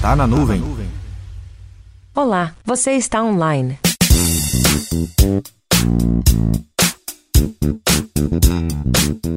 Tá na nuvem. Olá, você está online.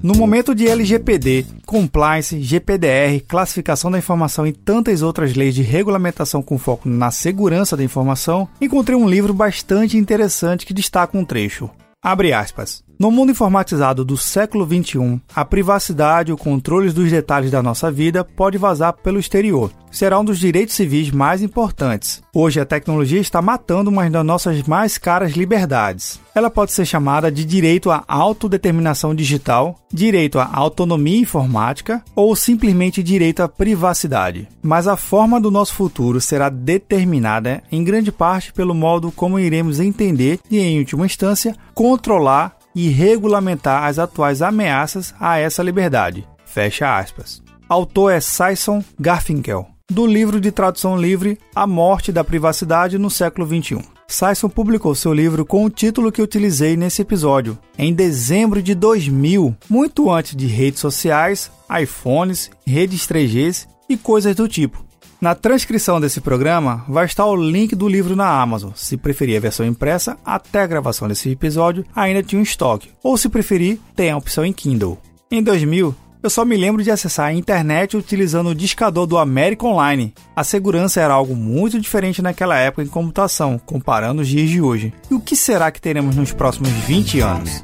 No momento de LGPD, compliance, GPDR, classificação da informação e tantas outras leis de regulamentação com foco na segurança da informação, encontrei um livro bastante interessante que destaca um trecho. Abre aspas. No mundo informatizado do século XXI, a privacidade e o controle dos detalhes da nossa vida pode vazar pelo exterior. Será um dos direitos civis mais importantes. Hoje a tecnologia está matando uma das nossas mais caras liberdades. Ela pode ser chamada de direito à autodeterminação digital, direito à autonomia informática ou simplesmente direito à privacidade. Mas a forma do nosso futuro será determinada em grande parte pelo modo como iremos entender e, em última instância, controlar e regulamentar as atuais ameaças a essa liberdade. Fecha aspas. Autor é Sisson Garfinkel, do livro de tradução livre A Morte da Privacidade no século XXI. Sisson publicou seu livro com o título que utilizei nesse episódio, em dezembro de 2000, muito antes de redes sociais, iPhones, redes 3Gs e coisas do tipo. Na transcrição desse programa vai estar o link do livro na Amazon. Se preferir a versão impressa, até a gravação desse episódio ainda tinha um estoque. Ou se preferir, tem a opção em Kindle. Em 2000, eu só me lembro de acessar a internet utilizando o discador do América Online. A segurança era algo muito diferente naquela época em computação, comparando os dias de hoje. E o que será que teremos nos próximos 20 anos?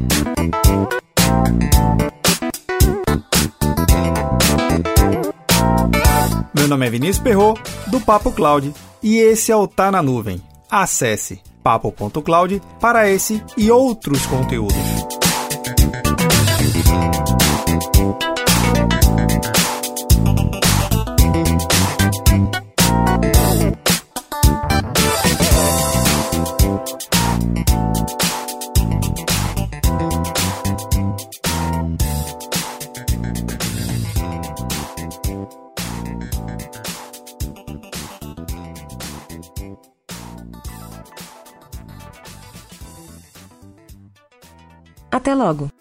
Nome é Vinícius Perro do Papo Cloud, e esse é o Tá na Nuvem. Acesse papo.cloud para esse e outros conteúdos. Até logo!